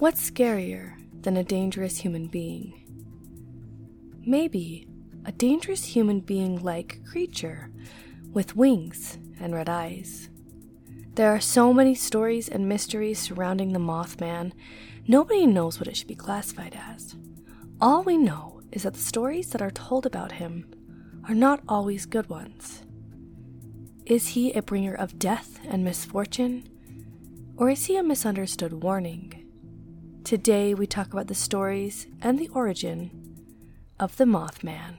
What's scarier than a dangerous human being? Maybe a dangerous human being like creature with wings and red eyes. There are so many stories and mysteries surrounding the Mothman, nobody knows what it should be classified as. All we know is that the stories that are told about him are not always good ones. Is he a bringer of death and misfortune? Or is he a misunderstood warning? Today we talk about the stories and the origin of the Mothman.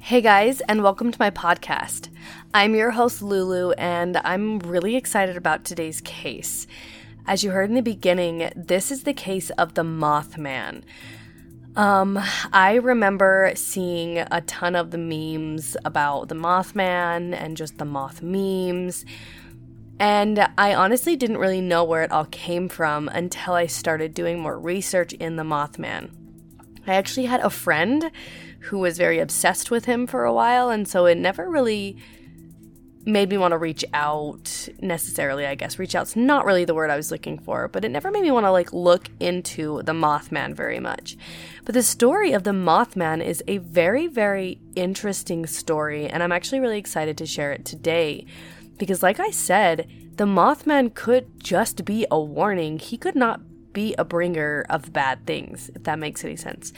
Hey guys, and welcome to my podcast. I'm your host, Lulu, and I'm really excited about today's case. As you heard in the beginning, this is the case of the Mothman. Um, I remember seeing a ton of the memes about the Mothman and just the moth memes. And I honestly didn't really know where it all came from until I started doing more research in the Mothman. I actually had a friend who was very obsessed with him for a while, and so it never really made me want to reach out necessarily, I guess. Reach out's not really the word I was looking for, but it never made me want to like look into the Mothman very much. But the story of the Mothman is a very, very interesting story, and I'm actually really excited to share it today. Because, like I said, the Mothman could just be a warning. He could not be a bringer of bad things, if that makes any sense.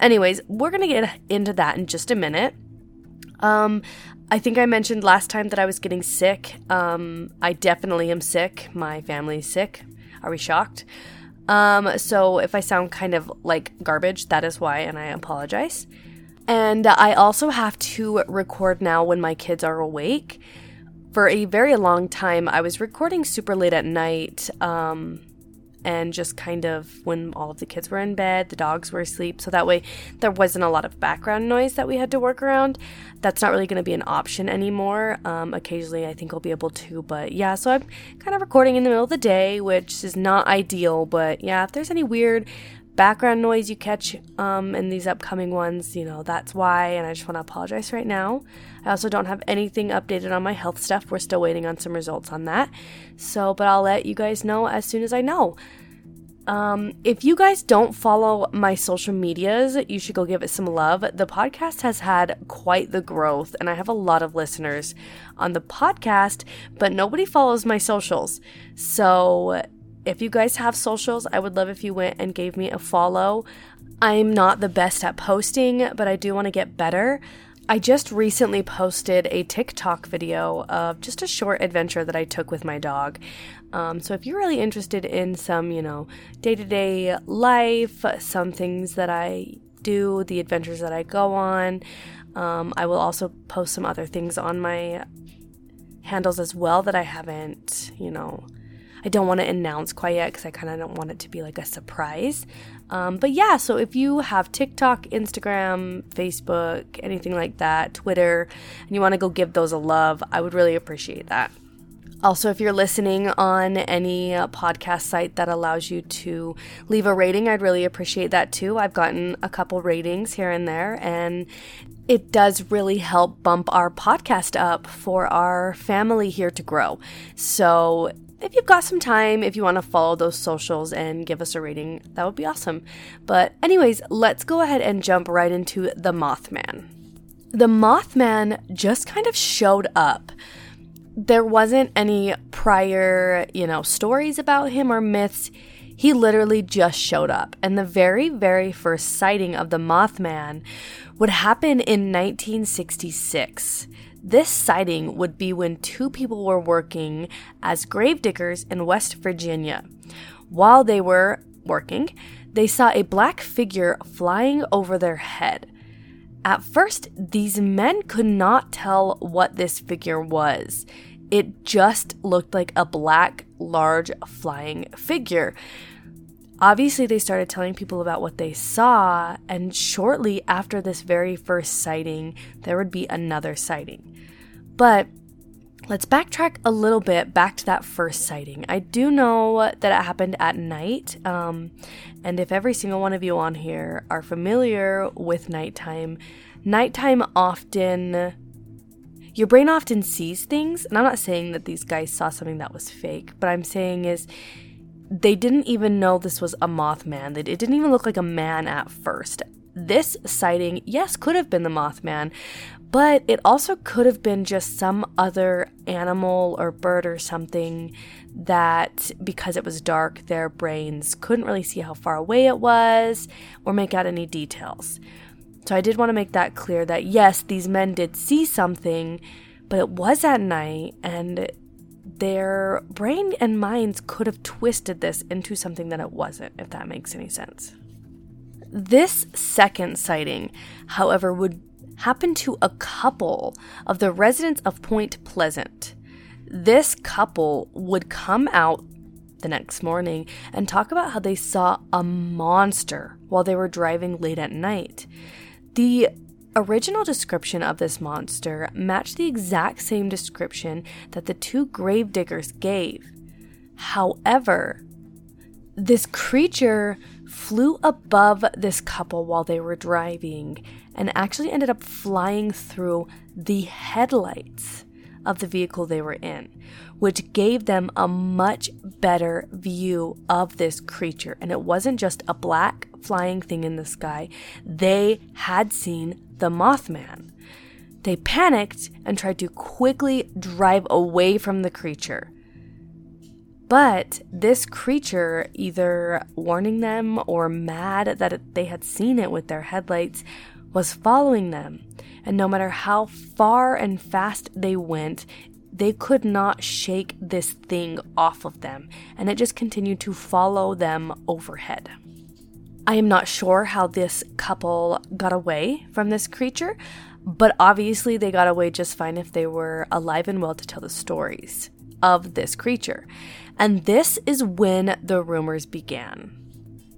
Anyways, we're gonna get into that in just a minute. Um, I think I mentioned last time that I was getting sick. Um, I definitely am sick. My family's sick. Are we shocked? Um, so if I sound kind of like garbage, that is why, and I apologize. And I also have to record now when my kids are awake. For a very long time, I was recording super late at night. Um, and just kind of when all of the kids were in bed, the dogs were asleep. So that way there wasn't a lot of background noise that we had to work around. That's not really going to be an option anymore. Um, occasionally, I think I'll be able to, but yeah, so I'm kind of recording in the middle of the day, which is not ideal. But yeah, if there's any weird background noise you catch um, in these upcoming ones, you know, that's why. And I just want to apologize right now. I also don't have anything updated on my health stuff. We're still waiting on some results on that. So, but I'll let you guys know as soon as I know. Um, if you guys don't follow my social medias, you should go give it some love. The podcast has had quite the growth, and I have a lot of listeners on the podcast, but nobody follows my socials. So if you guys have socials, I would love if you went and gave me a follow. I'm not the best at posting, but I do want to get better. I just recently posted a TikTok video of just a short adventure that I took with my dog. Um, so if you're really interested in some, you know, day to day life, some things that I do, the adventures that I go on, um, I will also post some other things on my handles as well that I haven't, you know, I don't want to announce quite yet because I kind of don't want it to be like a surprise. Um, but yeah, so if you have TikTok, Instagram, Facebook, anything like that, Twitter, and you want to go give those a love, I would really appreciate that. Also, if you're listening on any uh, podcast site that allows you to leave a rating, I'd really appreciate that too. I've gotten a couple ratings here and there, and it does really help bump our podcast up for our family here to grow. So, if you've got some time, if you want to follow those socials and give us a rating, that would be awesome. But, anyways, let's go ahead and jump right into the Mothman. The Mothman just kind of showed up. There wasn't any prior, you know, stories about him or myths. He literally just showed up. And the very, very first sighting of the Mothman would happen in 1966. This sighting would be when two people were working as gravediggers in West Virginia. While they were working, they saw a black figure flying over their head. At first, these men could not tell what this figure was. It just looked like a black, large, flying figure. Obviously, they started telling people about what they saw, and shortly after this very first sighting, there would be another sighting. But Let's backtrack a little bit back to that first sighting. I do know that it happened at night, um, and if every single one of you on here are familiar with nighttime, nighttime often your brain often sees things and i'm not saying that these guys saw something that was fake but i'm saying is they didn't even know this was a mothman it didn't even look like a man at first this sighting yes could have been the mothman but it also could have been just some other animal or bird or something that, because it was dark, their brains couldn't really see how far away it was or make out any details. So I did want to make that clear that yes, these men did see something, but it was at night and their brain and minds could have twisted this into something that it wasn't, if that makes any sense. This second sighting, however, would happen to a couple of the residents of Point Pleasant. This couple would come out the next morning and talk about how they saw a monster while they were driving late at night. The original description of this monster matched the exact same description that the two gravediggers gave. However, this creature flew above this couple while they were driving and actually ended up flying through the headlights of the vehicle they were in, which gave them a much better view of this creature. And it wasn't just a black flying thing in the sky, they had seen the Mothman. They panicked and tried to quickly drive away from the creature. But this creature, either warning them or mad that they had seen it with their headlights, was following them. And no matter how far and fast they went, they could not shake this thing off of them, and it just continued to follow them overhead. I am not sure how this couple got away from this creature, but obviously they got away just fine if they were alive and well to tell the stories of this creature. And this is when the rumors began.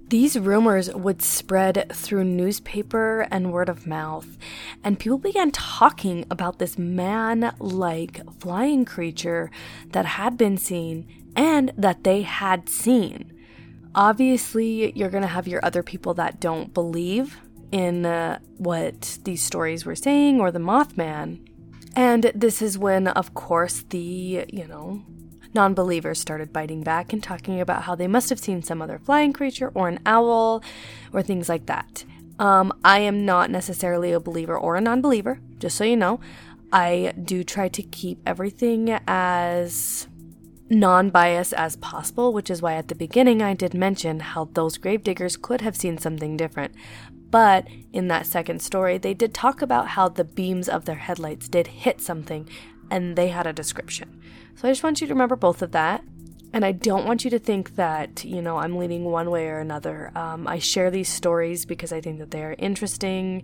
These rumors would spread through newspaper and word of mouth, and people began talking about this man like flying creature that had been seen and that they had seen. Obviously, you're going to have your other people that don't believe in uh, what these stories were saying or the Mothman. And this is when, of course, the, you know, Non believers started biting back and talking about how they must have seen some other flying creature or an owl or things like that. Um, I am not necessarily a believer or a non believer, just so you know. I do try to keep everything as non biased as possible, which is why at the beginning I did mention how those gravediggers could have seen something different. But in that second story, they did talk about how the beams of their headlights did hit something and they had a description. So I just want you to remember both of that. And I don't want you to think that, you know, I'm leaning one way or another. Um, I share these stories because I think that they are interesting.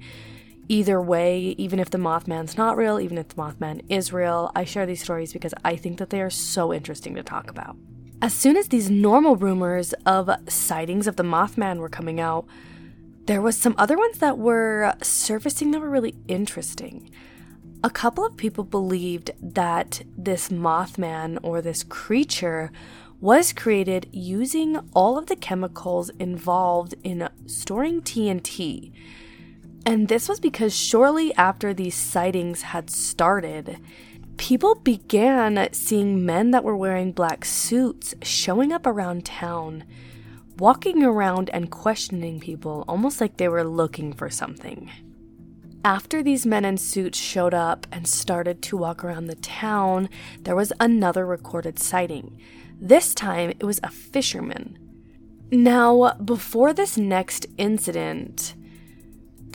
Either way, even if the Mothman's not real, even if the Mothman is real, I share these stories because I think that they are so interesting to talk about. As soon as these normal rumors of sightings of the Mothman were coming out, there was some other ones that were surfacing that were really interesting a couple of people believed that this Mothman or this creature was created using all of the chemicals involved in storing TNT. And this was because shortly after these sightings had started, people began seeing men that were wearing black suits showing up around town, walking around and questioning people almost like they were looking for something. After these men in suits showed up and started to walk around the town, there was another recorded sighting. This time it was a fisherman. Now, before this next incident,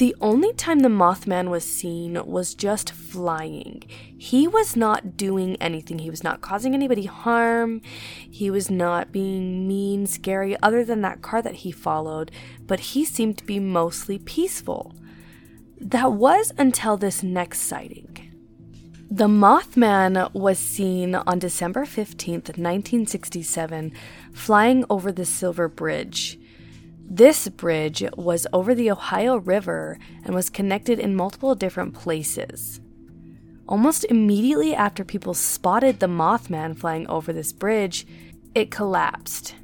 the only time the Mothman was seen was just flying. He was not doing anything. He was not causing anybody harm. He was not being mean, scary, other than that car that he followed, but he seemed to be mostly peaceful. That was until this next sighting. The Mothman was seen on December 15th, 1967, flying over the Silver Bridge. This bridge was over the Ohio River and was connected in multiple different places. Almost immediately after people spotted the Mothman flying over this bridge, it collapsed.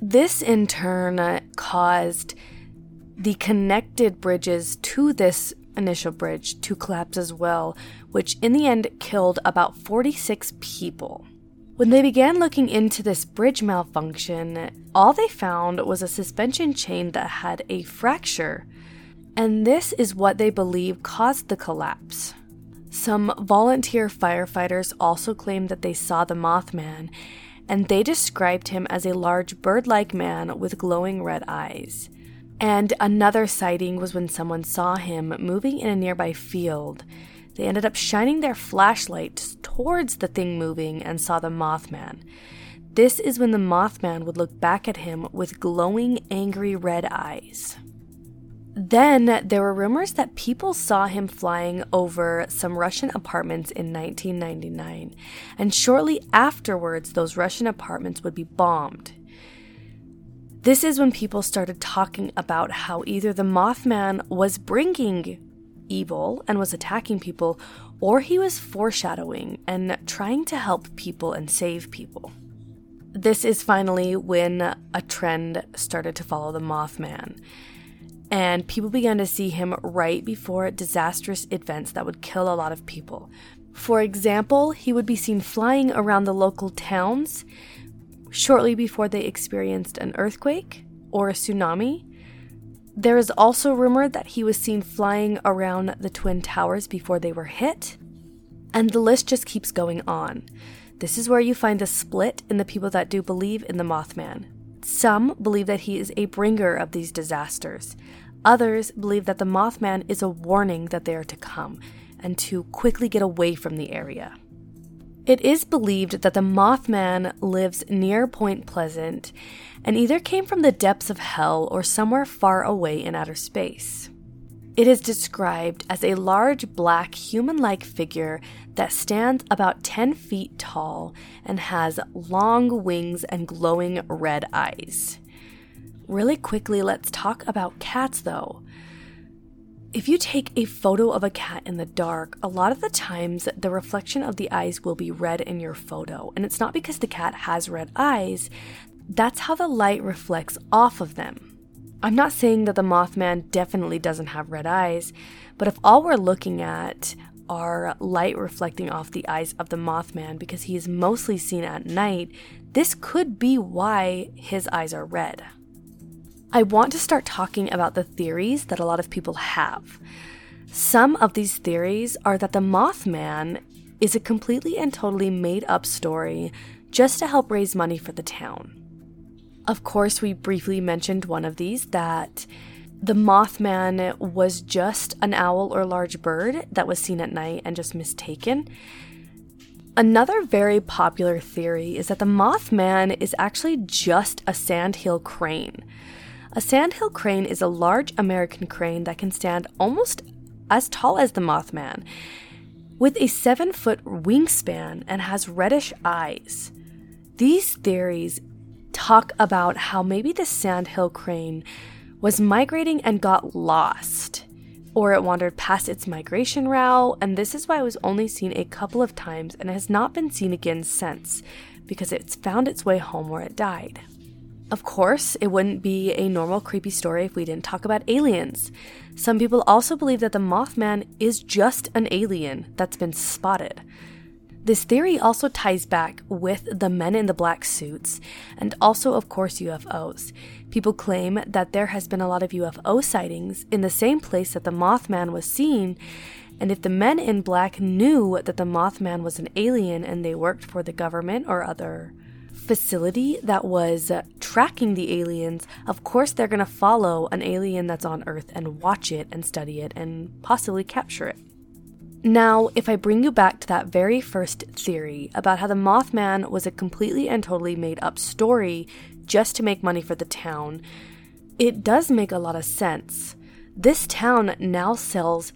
This in turn caused the connected bridges to this initial bridge to collapse as well, which in the end killed about 46 people. When they began looking into this bridge malfunction, all they found was a suspension chain that had a fracture, and this is what they believe caused the collapse. Some volunteer firefighters also claimed that they saw the Mothman, and they described him as a large bird like man with glowing red eyes. And another sighting was when someone saw him moving in a nearby field. They ended up shining their flashlights towards the thing moving and saw the Mothman. This is when the Mothman would look back at him with glowing, angry red eyes. Then there were rumors that people saw him flying over some Russian apartments in 1999, and shortly afterwards, those Russian apartments would be bombed. This is when people started talking about how either the Mothman was bringing evil and was attacking people, or he was foreshadowing and trying to help people and save people. This is finally when a trend started to follow the Mothman and people began to see him right before disastrous events that would kill a lot of people. For example, he would be seen flying around the local towns shortly before they experienced an earthquake or a tsunami. There is also rumored that he was seen flying around the Twin Towers before they were hit. And the list just keeps going on. This is where you find a split in the people that do believe in the Mothman. Some believe that he is a bringer of these disasters. Others believe that the Mothman is a warning that they are to come and to quickly get away from the area. It is believed that the Mothman lives near Point Pleasant and either came from the depths of hell or somewhere far away in outer space. It is described as a large black human like figure that stands about 10 feet tall and has long wings and glowing red eyes. Really quickly, let's talk about cats though. If you take a photo of a cat in the dark, a lot of the times the reflection of the eyes will be red in your photo. And it's not because the cat has red eyes, that's how the light reflects off of them. I'm not saying that the Mothman definitely doesn't have red eyes, but if all we're looking at are light reflecting off the eyes of the Mothman because he is mostly seen at night, this could be why his eyes are red. I want to start talking about the theories that a lot of people have. Some of these theories are that the Mothman is a completely and totally made up story just to help raise money for the town. Of course, we briefly mentioned one of these that the Mothman was just an owl or large bird that was seen at night and just mistaken. Another very popular theory is that the Mothman is actually just a sandhill crane. A sandhill crane is a large American crane that can stand almost as tall as the Mothman, with a seven foot wingspan and has reddish eyes. These theories talk about how maybe the sandhill crane was migrating and got lost, or it wandered past its migration route, and this is why it was only seen a couple of times and has not been seen again since, because it's found its way home where it died. Of course, it wouldn't be a normal creepy story if we didn't talk about aliens. Some people also believe that the Mothman is just an alien that's been spotted. This theory also ties back with the men in the black suits and also, of course, UFOs. People claim that there has been a lot of UFO sightings in the same place that the Mothman was seen, and if the men in black knew that the Mothman was an alien and they worked for the government or other facility that was tracking the aliens, of course they're going to follow an alien that's on Earth and watch it and study it and possibly capture it. Now, if I bring you back to that very first theory about how the Mothman was a completely and totally made up story just to make money for the town, it does make a lot of sense. This town now sells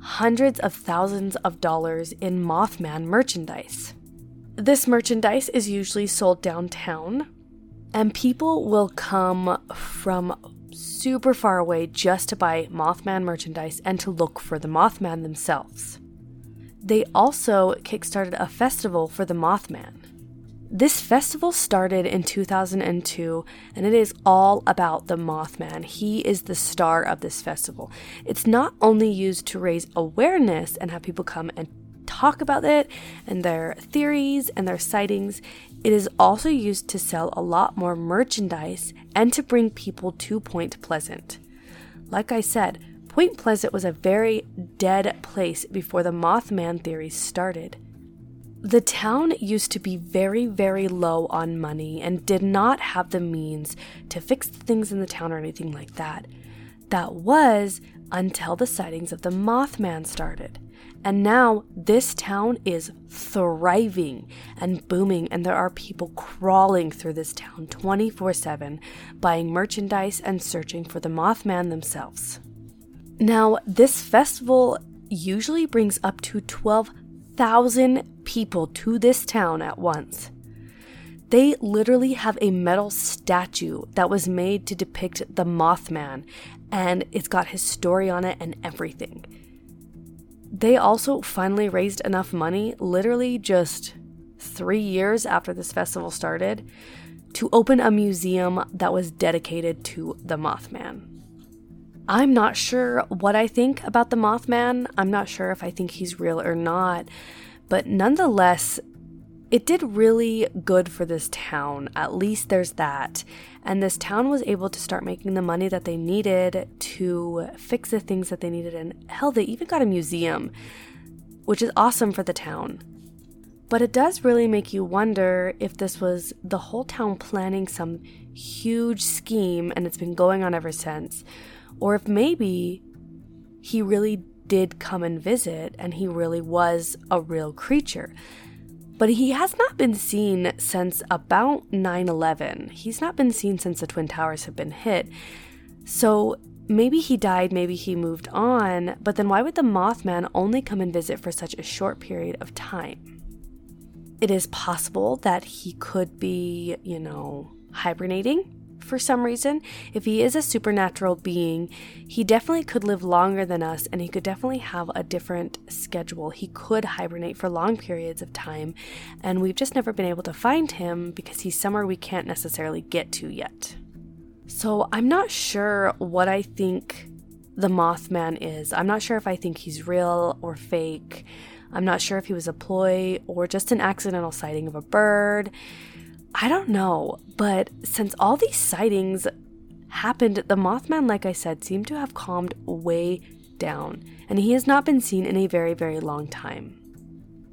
hundreds of thousands of dollars in Mothman merchandise. This merchandise is usually sold downtown, and people will come from super far away just to buy Mothman merchandise and to look for the Mothman themselves. They also kickstarted a festival for the Mothman. This festival started in 2002 and it is all about the Mothman. He is the star of this festival. It's not only used to raise awareness and have people come and talk about it and their theories and their sightings, it is also used to sell a lot more merchandise and to bring people to Point Pleasant. Like I said, Point Pleasant was a very dead place before the Mothman theory started. The town used to be very, very low on money and did not have the means to fix things in the town or anything like that. That was until the sightings of the Mothman started. And now this town is thriving and booming, and there are people crawling through this town 24 7, buying merchandise and searching for the Mothman themselves. Now, this festival usually brings up to 12,000 people to this town at once. They literally have a metal statue that was made to depict the Mothman, and it's got his story on it and everything. They also finally raised enough money, literally just three years after this festival started, to open a museum that was dedicated to the Mothman. I'm not sure what I think about the Mothman. I'm not sure if I think he's real or not. But nonetheless, it did really good for this town. At least there's that. And this town was able to start making the money that they needed to fix the things that they needed. And hell, they even got a museum, which is awesome for the town. But it does really make you wonder if this was the whole town planning some huge scheme and it's been going on ever since or if maybe he really did come and visit and he really was a real creature. But he has not been seen since about 9 11. He's not been seen since the Twin Towers have been hit. So maybe he died, maybe he moved on, but then why would the Mothman only come and visit for such a short period of time? It is possible that he could be, you know, hibernating for some reason, if he is a supernatural being, he definitely could live longer than us and he could definitely have a different schedule. He could hibernate for long periods of time, and we've just never been able to find him because he's somewhere we can't necessarily get to yet. So I'm not sure what I think the Mothman is. I'm not sure if I think he's real or fake. I'm not sure if he was a ploy or just an accidental sighting of a bird. I don't know, but since all these sightings happened, the Mothman, like I said, seemed to have calmed way down, and he has not been seen in a very, very long time.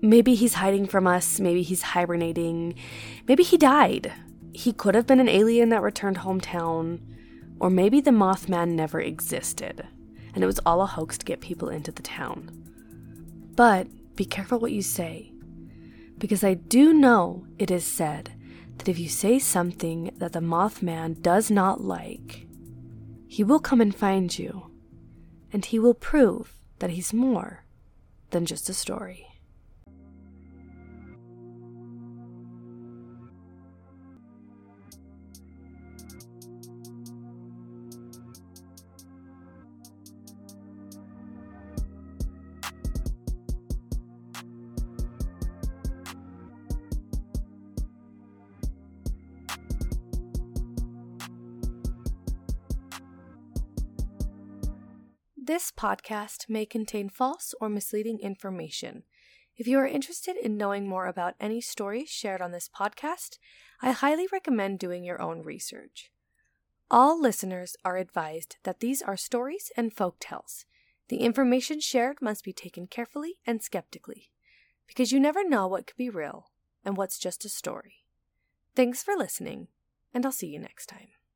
Maybe he's hiding from us, maybe he's hibernating, maybe he died. He could have been an alien that returned hometown, or maybe the Mothman never existed, and it was all a hoax to get people into the town. But be careful what you say, because I do know it is said that if you say something that the Mothman does not like, he will come and find you, and he will prove that he's more than just a story. This podcast may contain false or misleading information. If you are interested in knowing more about any stories shared on this podcast, I highly recommend doing your own research. All listeners are advised that these are stories and folk tales. The information shared must be taken carefully and skeptically, because you never know what could be real and what's just a story. Thanks for listening, and I'll see you next time.